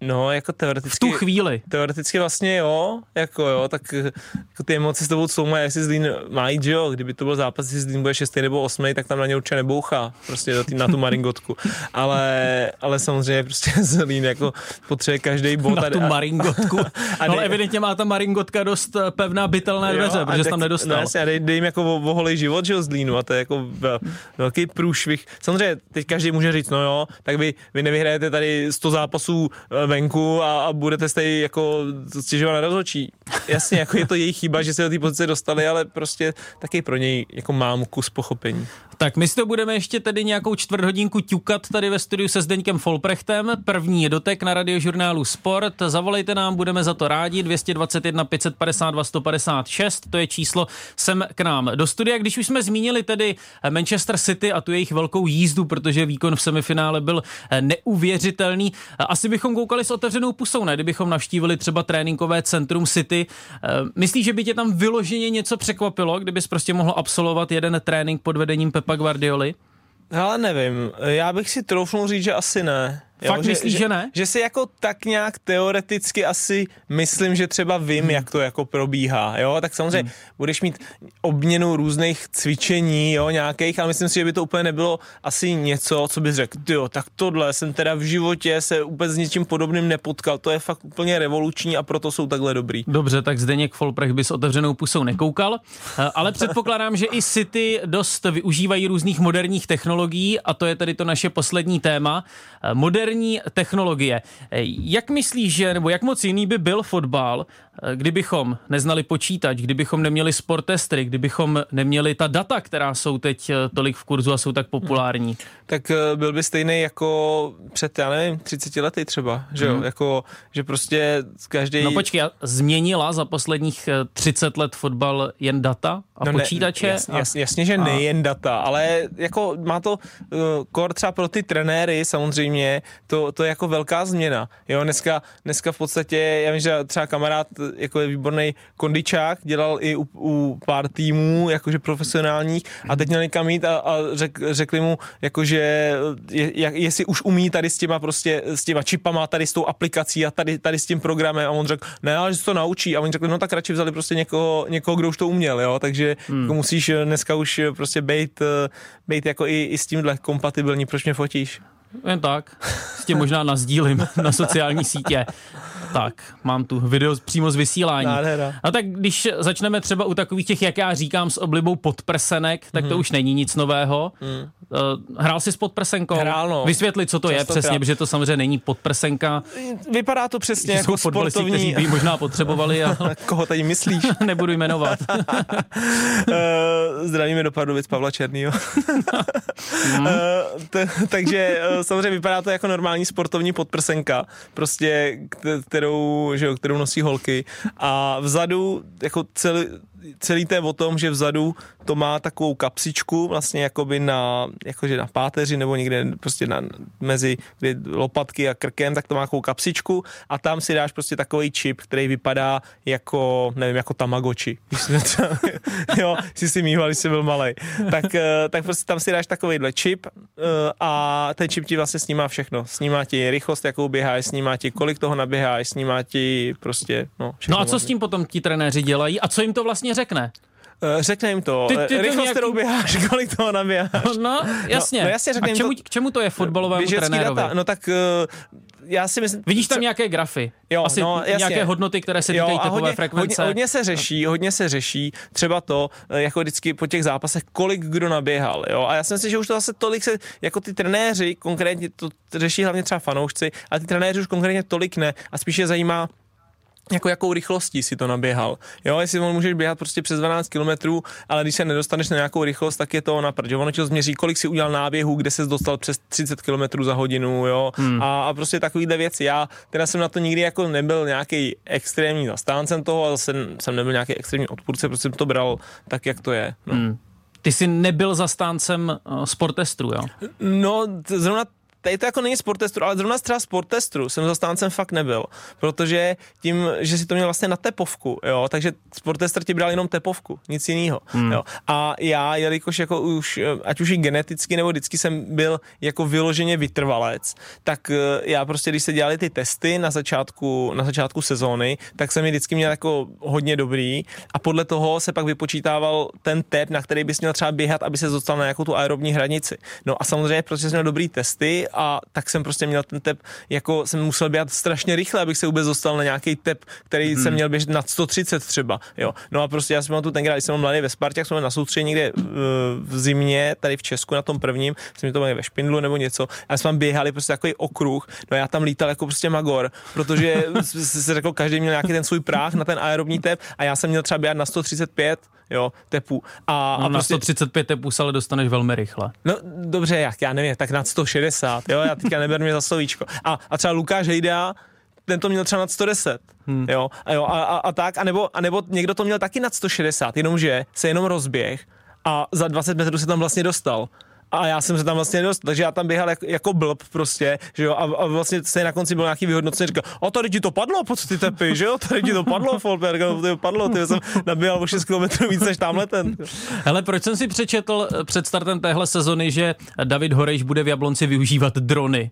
No, jako V teoreticky... tu chvíli. Teoreticky vlastně jo, jako jo, tak jako ty emoce s tebou jsou, jestli Zlín má jít, že jo, kdyby to byl zápas, jestli Zlín bude šestý nebo osmý, tak tam na ně určitě nebouchá, prostě do tý, na tu maringotku. Ale, ale samozřejmě prostě [LAUGHS] Zlín jako potřebuje každý bod. Na tu a- maringotku. [LAUGHS] a No, dej- evidentně má ta maringotka dost eh, pevná bytelné dveře, a protože tak- tam No nedostal. jasně, a dej, dej jim jako vo- voholej život, že jo, z Línu, a to je jako vel- velký průšvih. Samozřejmě, teď každý může říct, no jo, tak vy, vy nevyhrajete tady 100 zápasů eh, venku a, a budete stej jako stěžovat na rozhodčí. Jasně, jako je to jejich chyba, že se do té pozice dostali, ale prostě taky pro něj jako mám kus pochopení. Tak my si to budeme ještě tedy nějakou čtvrt hodinku ťukat tady ve studiu se Zdeňkem Folprechtem. První je dotek na radiožurnálu Sport. Zavolejte nám, budeme za to rádi. 221 552 156, to je číslo sem k nám do studia. Když už jsme zmínili tedy Manchester City a tu jejich velkou jízdu, protože výkon v semifinále byl neuvěřitelný. Asi bychom koukali s otevřenou pusou, ne? Kdybychom navštívili třeba tréninkové centrum City. Myslíš, že by tě tam vyloženě něco překvapilo, kdybys prostě mohl absolvovat jeden trénink pod vedením Pepa Guardioli? Ale nevím, já bych si troufnul říct, že asi ne. Fakt myslíš, že ne? Že si jako tak nějak teoreticky asi myslím, že třeba vím, hmm. jak to jako probíhá, jo, tak samozřejmě hmm. budeš mít obměnu různých cvičení, jo, nějakých, ale myslím si, že by to úplně nebylo asi něco, co bys řekl, jo, tak tohle jsem teda v životě se úplně s něčím podobným nepotkal, to je fakt úplně revoluční a proto jsou takhle dobrý. Dobře, tak Zdeněk Folprech by s otevřenou pusou nekoukal, eh, ale předpokládám, že i City dost využívají různých moderních technologií a to je tedy to naše poslední téma. Eh, Moderní technologie. Eh, Jak myslíš, že, nebo jak moc jiný by byl fotbal, kdybychom neznali počítač, kdybychom neměli sportestry, kdybychom neměli ta data, která jsou teď eh, tolik v kurzu a jsou tak populární? tak eh, byl by stejný jako před, já nevím, 30 lety třeba, že jo, jako, že prostě každý... No počkej, změnila za posledních eh, 30 let fotbal jen data a No ne, počítače? Jasně, a... jasně, jasně, že a- nejen data, ale jako má to uh, kor třeba pro ty trenéry samozřejmě, to, to je jako velká změna. Jo, dneska, dneska v podstatě, já vím, že třeba kamarád jako je výborný kondičák, dělal i u, u pár týmů, jakože profesionálních a teď měl někam jít a, a řek, řekli mu, jakože je, jak, jestli už umí tady s těma prostě, s těma čipama, tady s tou aplikací a tady, tady s tím programem a on řekl, ne, ale že se to naučí a oni řekli, no tak radši vzali prostě někoho, někoho kdo už to uměl, jo, takže hmm. jako musíš dneska už prostě být, být jako i, i s tímhle kompatibilní, proč mě fotíš? Jen tak. S tím možná nazdílím na sociální sítě. Tak, mám tu video přímo z vysílání. Nádhera. A tak když začneme třeba u takových těch, jak já říkám, s oblibou podprsenek, tak Mhm. to už není nic nového. Hmm. Hrál jsi s podprsenkou? Hrál, no. Vysvětli, co to je Častokrát. přesně, protože to samozřejmě není podprsenka. Vypadá to přesně Jsou jako kteří sportovní... by ji možná potřebovali, ale [LAUGHS] Koho tady myslíš? [LAUGHS] nebudu jmenovat. [LAUGHS] Eh, Zdravíme do Pardubic Pavla Černýho. Mhm. Eh, t- takže samozřejmě vypadá to jako normální sportovní podprsenka, prostě, k- kterou, že jo, kterou nosí holky. A vzadu, jako celý, celý to je o tom, že vzadu to má takovou kapsičku vlastně jakoby na, jakože na páteři nebo někde prostě na, mezi kdy lopatky a krkem, tak to má takovou kapsičku a tam si dáš prostě takový čip, který vypadá jako, nevím, jako Tamagotchi. [LAUGHS] Když jsme třeba, [LAUGHS] jo, jsi si mýval, když jsi byl malý. Tak, eh, tak prostě tam si dáš takovýhle čip eh, a ten čip ti vlastně snímá všechno. Snímá ti rychlost, jakou běháš, snímá ti, kolik toho naběháš, snímá ti prostě, no. No a co s tím potom ti trenéři dělají a co jim to vlastně řekne? Eh, Řekne jim to. Ty- ty to Rychlost, nějaký- kterou běháš, kolik toho naběháš. No, jasně. no jasně, řekne a jim čemu, to- k čemu to je fotbalovému trenérovi? data. No tak eh, já si myslím... Vidíš tam nějaké grafy? Jo, Asi no, jasně. nějaké hodnoty, které se týkají a typové hodně, frekvence. Hodně, hodně, se řeší, hodně se řeší třeba to, eh, jako vždycky po těch zápasech, kolik kdo naběhal, jo. A já si myslím, že už to zase tolik se, jako ty trenéři, konkrétně to řeší hlavně třeba fanoušci, a ty trenéři už konkrétně tolik ne. A spíš je zajímá, jako jakou rychlostí si to naběhal. Jo, jestli on můžeš běhat prostě přes 12 km, ale když se nedostaneš na nějakou rychlost, tak je to na prd. Ono ti to změří, kolik si udělal náběhu, kde se dostal přes 30 km za hodinu, jo. Hmm. A, a, prostě takovýhle věci. Já teda jsem na to nikdy jako nebyl nějaký extrémní zastáncem toho, ale jsem, jsem nebyl nějaký extrémní odpůrce, protože jsem to bral tak, jak to je. No. Hmm. Ty jsi nebyl zastáncem uh, sportestru, jo? No, zrovna tady to jako není sportestru, ale zrovna třeba sportestru jsem zastáncem fakt nebyl, protože tím, že si to měl vlastně na tepovku, jo, takže sportestr ti bral jenom tepovku, nic jiného, hmm. jo. A já, jelikož jako už, ať už i geneticky nebo vždycky jsem byl jako vyloženě vytrvalec, tak eh, já prostě, když se dělali ty testy na začátku, na začátku sezóny, tak jsem je vždycky měl jako hodně dobrý a podle toho se pak vypočítával ten tep, na který bys měl třeba běhat, aby se dostal na nějakou tu aerobní hranici. No a samozřejmě, protože jsem měl dobrý testy a tak jsem prostě měl ten tep, jako jsem musel běhat strašně rychle, abych se vůbec dostal na nějaký tep, který hmm. jsem měl běžet nad 130 třeba. Jo. No a prostě já jsem tu tenkrát, když jsem byl mladý ve Spartě, jak jsme na soustředění někde uh, v zimě, tady v Česku na tom prvním, jsem to byl ve Špindlu nebo něco, a jsme tam běhali prostě takový okruh, no a já tam lítal jako prostě magor, protože [LAUGHS] se řekl, každý měl nějaký ten svůj práh na ten aerobní tep a já jsem měl třeba běhat na 135, jo, tepu. A, No, a na prostě, 135 tepů se ale dostaneš velmi rychle. No dobře, jak, já nevím, tak nad 160, jo, já teďka neber mě za slovíčko. A, a třeba Lukáš Hejda, ten to měl třeba nad 110, hmm. jo, a, jo a, a, a, tak, a nebo, a nebo někdo to měl taky nad 160, jenomže se jenom rozběh a za 20 metrů se tam vlastně dostal. A já jsem se tam vlastně dostal, takže já tam běhal jako, jako blb prostě, že jo, a, a vlastně se na konci byl nějaký vyhodnocení, říkal, a tady ti to padlo pod ty tepy, že jo, tady ti to padlo, Folberg, to padlo, ty jsem naběhal o 6 km víc než tamhle ten. Hele, proč jsem si přečetl eh, před startem téhle sezony, že David Horejš bude v Jablonci využívat drony?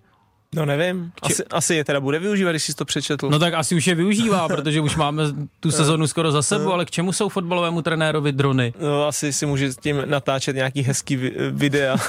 No nevím, asi, asi je teda bude využívat, když jsi to přečetl. No tak asi už je využívá, [LAUGHS] protože už máme tu sezonu skoro za sebou, ale k čemu jsou fotbalovému trenérovi drony? No, asi si může s tím natáčet nějaký hezký vi- videa. [LAUGHS]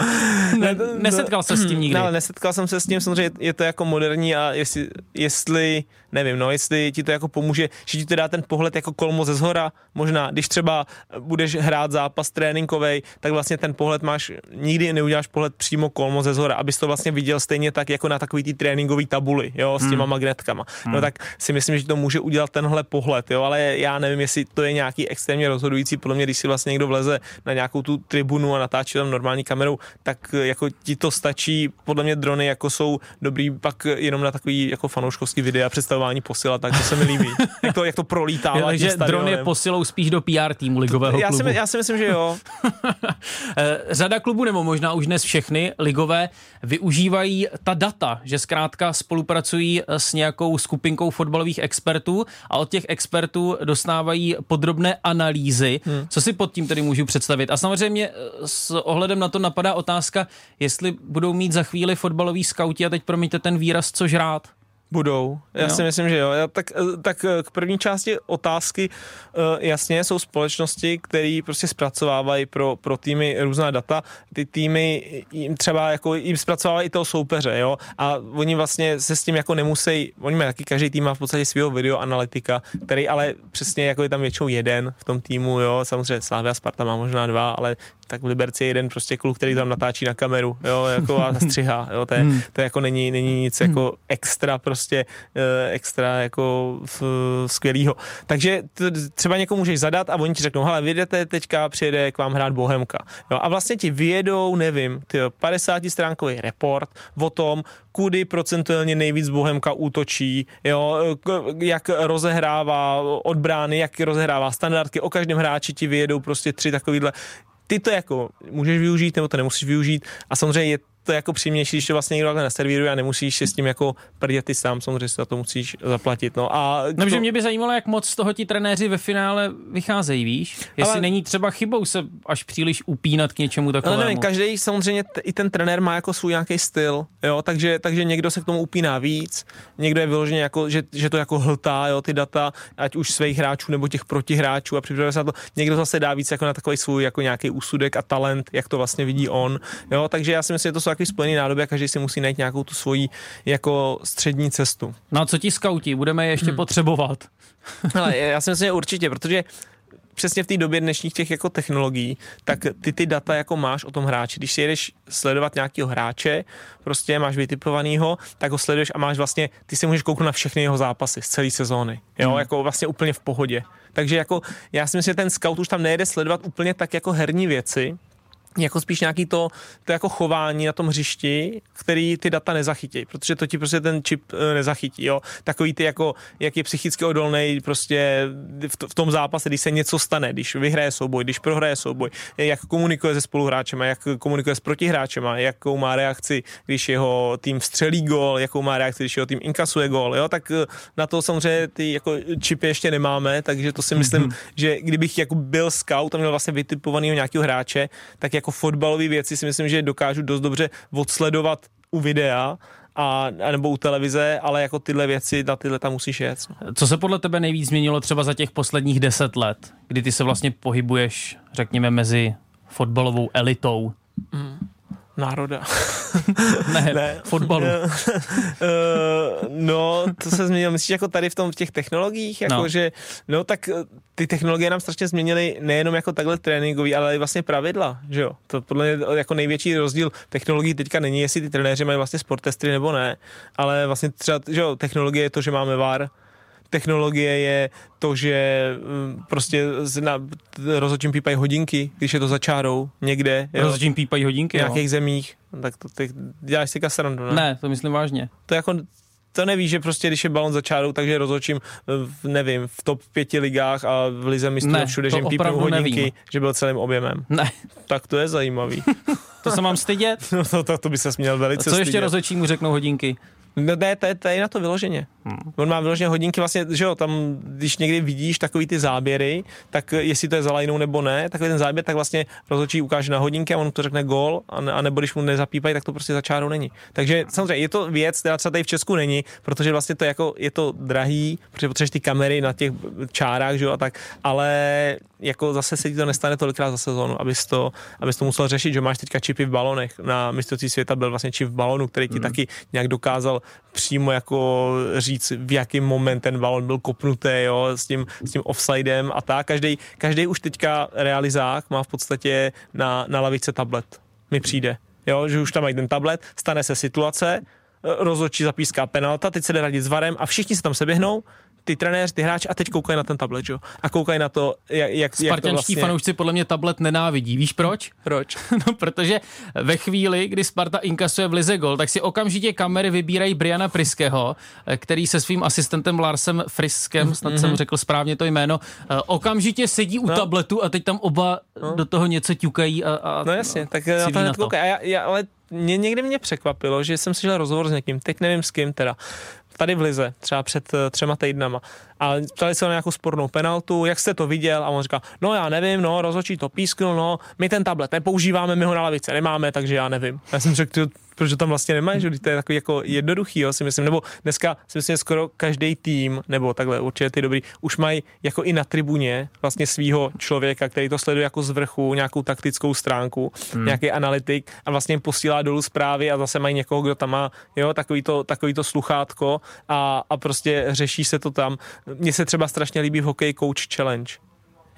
[LAUGHS] Ne, nesetkal se s tím nikdy. No, ale nesetkal jsem se s tím, samozřejmě je to jako moderní a jestli, jestli, nevím, no, jestli ti to jako pomůže, že ti to dá ten pohled jako kolmo ze zhora, možná, když třeba budeš hrát zápas tréninkový, tak vlastně ten pohled máš, nikdy neuděláš pohled přímo kolmo ze zhora, abys to vlastně viděl stejně tak jako na takový ty tréninkový tabuli, jo, s těma hmm. magnetkama. Hmm. No tak si myslím, že to může udělat tenhle pohled, jo, ale já nevím, jestli to je nějaký extrémně rozhodující, podle mě, když si vlastně někdo vleze na nějakou tu tribunu a natáčí tam normální kamerou, tak jako ti to stačí, podle mě drony jako jsou dobrý pak jenom na takový jako fanouškovský videa představování posila, tak to se mi líbí. [LAUGHS] jak, to, jak to prolítá. Takže dron je posilou spíš do PR týmu ligového já klubu. Si, já si myslím, že jo. [LAUGHS] Eh, Řada klubů, nebo možná už dnes všechny ligové, využívají ta data, že zkrátka spolupracují s nějakou skupinkou fotbalových expertů a od těch expertů dostávají podrobné analýzy. Hmm. Co si pod tím tedy můžu představit? A samozřejmě eh, s ohledem na to napadá otázka, jestli budou mít za chvíli fotbaloví skauti, a teď promiňte ten výraz, co žrát. Budou, já jo. si myslím, že jo. Já, tak, tak k první části otázky jasně jsou společnosti, které prostě zpracovávají pro, pro týmy různá data. Ty týmy jim třeba jako jim zpracovávají i toho soupeře, jo. A oni vlastně se s tím jako nemusí, oni mají taky každý tým má v podstatě svého videoanalytika, který ale přesně jako je tam většinou jeden v tom týmu, jo. Samozřejmě Slavia Sparta má možná dva, ale tak v Liberci je jeden prostě kluk, který tam natáčí na kameru, jo, jako a [LAUGHS] střihá, jo, to, je, to je jako není, není nic jako extra prostě, extra jako skvělýho. Takže třeba někomu můžeš zadat a oni ti řeknou, hele, vyjedete teďka, přijede k vám hrát Bohemka. Jo, a vlastně ti vyjedou, nevím, ty 50 stránkový report o tom, kudy procentuálně nejvíc Bohemka útočí, jo, jak rozehrává od brány, jak rozehrává standardky, o každém hráči ti vyjedou prostě tři takovýhle ty to jako můžeš využít, nebo to nemusíš využít. A samozřejmě je to jako přímější, když to vlastně někdo takhle naservíruje a nemusíš se s tím jako prdět ty sám, samozřejmě si za to musíš zaplatit. No, a no, to... mě by zajímalo, jak moc z toho ti trenéři ve finále vycházejí, víš? Jestli Ale... není třeba chybou se až příliš upínat k něčemu takovému. Ale nevím, každý samozřejmě t- i ten trenér má jako svůj nějaký styl, jo, takže, takže někdo se k tomu upíná víc, někdo je vyloženě jako, že, že to jako hltá, jo, ty data, ať už svých hráčů nebo těch protihráčů a připravuje se na to. Někdo zase dá víc jako na takový svůj jako nějaký úsudek a talent, jak to vlastně vidí on, jo, takže já si myslím, že to jsou takový spojený nádoby a každý si musí najít nějakou tu svoji jako střední cestu. No a co ti skauti, budeme je ještě hmm. potřebovat? [LAUGHS] Ale já si myslím, že určitě, protože přesně v té době dnešních těch jako technologií, tak ty ty data jako máš o tom hráči. Když si jedeš sledovat nějakého hráče, prostě máš vytipovanýho, tak ho sleduješ a máš vlastně, ty si můžeš kouknout na všechny jeho zápasy z celé sezóny. Jo, hmm. jako vlastně úplně v pohodě. Takže jako já si myslím, že ten scout už tam nejede sledovat úplně tak jako herní věci, jako spíš nějaký to, to jako chování na tom hřišti, který ty data nezachytí, protože to ti prostě ten čip eh, nezachytí, jo. Takový ty jako, jak je psychicky odolný prostě v, v tom zápase, když se něco stane, když vyhraje souboj, když prohraje souboj, jak komunikuje se spoluhráčema, jak komunikuje s protihráčema, jakou má reakci, když jeho tým vstřelí gol, jakou má reakci, když jeho tým inkasuje gol, jo, tak eh, na to samozřejmě ty jako čipy ještě nemáme, takže to si myslím, mm-hmm. že kdybych jako byl scout a měl vlastně vytipovaného nějakého hráče, tak jako fotbalové věci si myslím, že dokážu dost dobře odsledovat u videa, a, a nebo u televize, ale jako tyhle věci, na tyhle tam musíš jet. No. Co se podle tebe nejvíc změnilo třeba za těch posledních deset let, kdy ty se vlastně pohybuješ, řekněme, mezi fotbalovou elitou? Mm národa. [LAUGHS] ne, ne, fotbalu. [LAUGHS] Eh, no, to se změnilo. Myslíš jako tady v tom v těch technologiích? Jako, no. že, no tak eh, ty technologie nám strašně změnily nejenom jako takhle tréninkový, ale i vlastně pravidla, že jo. To podle mě jako největší rozdíl technologií teďka není, jestli ty trenéři mají vlastně sportestry nebo ne, ale vlastně třeba, že jo, technologie je to, že máme VAR, technologie je to, že mm, prostě na rozhodčím pípají hodinky, když je to za čárou někde. Rozhodčím pípají hodinky, V nějakých jo. zemích. No, tak to ty, děláš si kasarandu, ne? Ne, to myslím vážně. To jako to nevíš, že prostě když je balon za čárou, takže rozhodčím, v, nevím, v top pěti ligách a v lize mistrů ne, všude, že jim pípnou hodinky, nevím. že byl celým objemem. Ne. Tak to je zajímavý. [LAUGHS] to se mám stydět? [LAUGHS] no to, to, to by se směl velice a co ještě rozhodčí mu řeknou hodinky? No ne, to je, to je na to vyloženě. Hmm. On má vyloženě hodinky vlastně, že jo, tam, když někdy vidíš takový ty záběry, tak jestli to je za lajnou nebo ne, takový ten záběr, tak vlastně rozhodčí ukáže na hodinky a on to řekne gol, a, ne, a nebo když mu nezapípají, tak to prostě za čárou není. Takže samozřejmě je to věc, která třeba tady v Česku není, protože vlastně to je jako, je to drahý, protože potřebuješ ty kamery na těch čárách, že jo, a tak, ale jako zase se ti to nestane tolikrát za sezónu, abys to, abys to musel řešit, že máš teďka čipy v balonech. Na mistrovství světa byl vlastně čip v balonu, který ti hmm. taky nějak dokázal přímo jako říct, v jaký moment ten balon byl kopnutý, jo, s tím, s tím offsidem a tak. Každý, každý už teďka realizák má v podstatě na, na lavice tablet. Mi přijde. Jo, že už tam mají ten tablet, stane se situace, rozhodčí zapíská penalta, teď se jde radit s varem a všichni se tam seběhnou, ty trenéři, ty hráči a teď koukají na ten tablet, jo? A koukají na to, jak, jak, Spartanští jak to vlastně... fanoušci podle mě tablet nenávidí. Víš proč? [LAUGHS] Proč? [LAUGHS] no, protože ve chvíli, kdy Sparta inkasuje v lize gol, tak si okamžitě kamery vybírají Briana Priskeho, který se svým asistentem Larsem Friskem, snad mm-hmm. jsem řekl správně to jméno, okamžitě sedí u no. tabletu a teď tam oba no. do toho něco ťukají a, a No jasně, tak na to hned koukají. Já, já, ale mě, někdy mě překvapilo, že jsem si žil rozhovor s někým, teď nevím s kým teda, tady v Lize, třeba před eh, třema týdnama. A ptali se na nějakou spornou penaltu, jak jste to viděl? A on říká, no já nevím, no, rozhodčí to písknul, no, my ten tablet nepoužíváme, my ho na lavice nemáme, takže já nevím. Já jsem řekl, protože tam vlastně nemají, že to je takový jako jednoduchý, jo, si myslím, nebo dneska si myslím, že skoro každý tým, nebo takhle určitě ty dobrý, už mají jako i na tribuně vlastně svého člověka, který to sleduje jako z vrchu, nějakou taktickou stránku, hmm. nějaký analytik a vlastně jim posílá dolů zprávy a zase mají někoho, kdo tam má, jo, takový to, takový to sluchátko a, a prostě řeší se to tam. Mně se třeba strašně líbí v hokeji Coach Challenge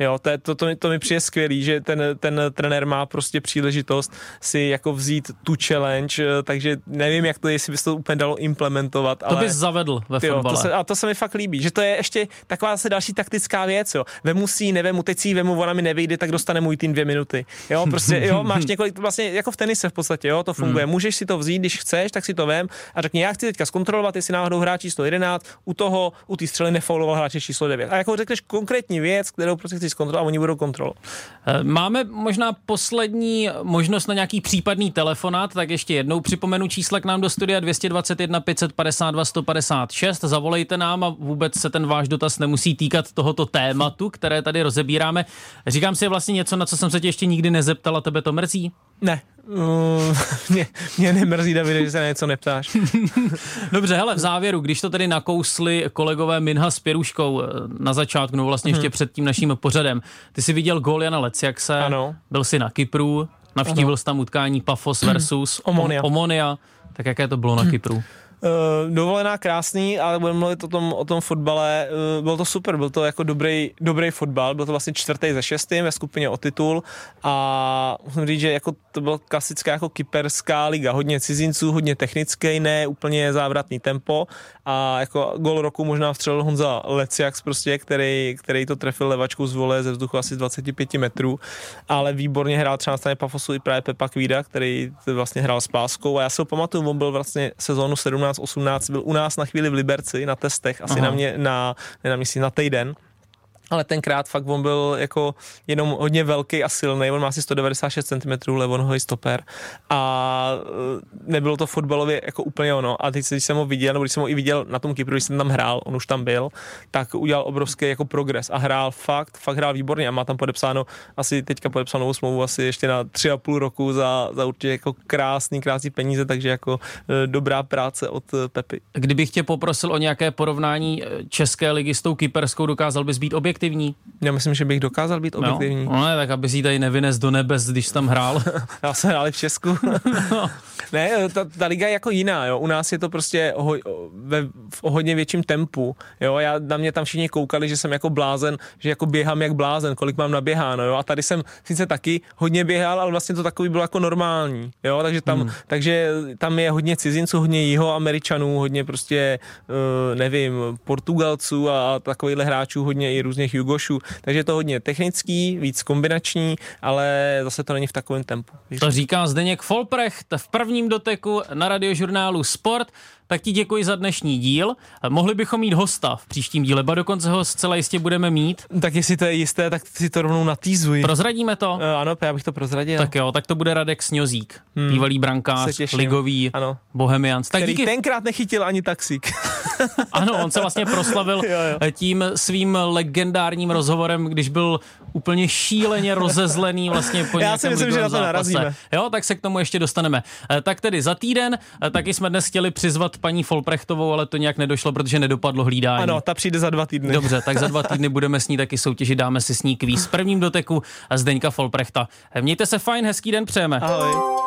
Jo, to, to, to, to mi přijde skvělý, že ten, ten trenér má prostě příležitost si jako vzít tu challenge, eh, takže nevím, jak to, jestli by se to úplně dalo implementovat. To ale, bys zavedl ve tyjo, fotbale. To se, a to se mi fakt líbí, že to je ještě taková zase další taktická věc, jo. Vemu si ji, nevemu, teď si ji vemu, ona mi nevyjde, tak dostane můj tým dvě minuty. Jo, prostě, jo, [LAUGHS] máš několik, vlastně jako v tenise v podstatě, jo, to funguje. Hmm. Můžeš si to vzít, když chceš, tak si to vem a řekni, já chci teďka zkontrolovat, jestli náhodou hráč číslo 11 u toho, u té střely nefauloval hráče číslo 9. A jako řekneš konkrétní věc, kterou prostě chci zkontrolovat a oni budou kontrolovat. Eh, máme možná poslední možnost na nějaký případný telefonát, tak ještě jednou připomenu čísla k nám do studia 221 552 156. Zavolejte nám a vůbec se ten váš dotaz nemusí týkat tohoto tématu, které tady rozebíráme. Říkám si vlastně něco, na co jsem se tě ještě nikdy nezeptala, tebe to mrzí? Ne, Uh, [LAUGHS] mě, mě nemrzí, David, že se na něco neptáš. [LAUGHS] Dobře, hele, v závěru, když to tedy nakousli kolegové Minha s Pěruškou eh, na začátku, no vlastně ještě hmm. před tím naším pořadem, ty jsi viděl gól Jana Leciakse, ano. byl jsi na Kypru, navštívil jsi tam utkání Pafos versus Omonia. Omonia. Tak jaké to bylo na Kypru? Uh, dovolená krásný, ale budeme mluvit o tom, o tom fotbale. Uh, bylo to super, byl to jako dobrý, dobrý fotbal, byl to vlastně čtvrtý ze šestým ve skupině o titul. A musím říct, že jako to byla klasická jako kyperská liga, hodně cizinců, hodně technický, ne úplně závratný tempo. A jako gol roku možná vstřelil Honza Leciax prostě, který, který to trefil levačkou z vole ze vzduchu asi 25 metrů, ale výborně hrál třeba na straně Pafosu i právě Pepa Kvída, který vlastně hrál s Páskou. A já si ho pamatuju, on byl vlastně sezónu 17 18 byl u nás na chvíli v Liberci na testech, asi Aha. na mě, na, ne na měsíc, na týden ale tenkrát fakt on byl jako jenom hodně velký a silný, on má asi 196 cm levonohý stoper. A e, nebylo to fotbalově jako úplně ono. A teď když jsem ho viděl, nebo když jsem ho i viděl na tom Kypru, když jsem tam hrál, on už tam byl, tak udělal obrovský jako progres a hrál fakt, fakt hrál výborně. A má tam podepsáno asi teďka podepsanou smlouvu asi ještě na tři a půl roku za, za určitě jako krásný, krásný peníze, takže jako e, dobrá práce od e, Pepy. Kdybych tě poprosil o nějaké porovnání České ligy s tou kyperskou, dokázal bys být objektivní objektivní? Já myslím, že bych dokázal být objektivní. No, no ne, tak aby si tady nevynes do nebes, když jsi tam hrál. [LAUGHS] Já jsem hrál v Česku. [LAUGHS] no. Ne, ta, ta liga je jako jiná, jo. U nás je to prostě o, ve, v hodně větším tempu, jo. Já, na mě tam všichni koukali, že jsem jako blázen, že jako běhám jak blázen, kolik mám naběháno, jo. A tady jsem sice taky hodně běhal, ale vlastně to takový bylo jako normální, jo. Takže tam, hmm. takže tam je hodně cizinců, hodně jiho američanů, hodně prostě, uh, nevím, Portugalců a takovýchhle hráčů, hodně i různých Jugošů. Takže je to hodně technický, víc kombinační, ale zase to není v takovém tempu. To říká Zdeněk Folprecht v prvním doteku na radiožurnálu Sport. Tak ti děkuji za dnešní díl. Mohli bychom mít hosta v příštím díle, ba dokonce ho zcela jistě budeme mít. Tak jestli to je jisté, tak si to rovnou natýzuji. Prozradíme to? Uh, ano, já bych to prozradil. Tak jo, tak to bude Radek Sňozík, hmm. bývalý brankář, ligový, Ano. bohemians. Tak Který díky, tenkrát nechytil ani taxík. [LAUGHS] ano, on se vlastně proslavil Jo, jo. tím svým legendárním rozhovorem, když byl úplně šíleně rozezlený vlastně po [LAUGHS] Já si myslím, že na to narazíme. Jo, tak se k tomu ještě dostaneme. Eh, Tak tedy za týden, eh, taky jsme dnes chtěli přizvat paní Folprechtovou, ale to nějak nedošlo, protože nedopadlo hlídání. Ano, ta přijde za dva týdny. Dobře, tak za [LAUGHS] dva týdny budeme s ní taky soutěžit, dáme si s ní kvíz v prvním doteku Zdeňka Folprechta. Mějte se fajn, hezký den přejeme. Ahoj.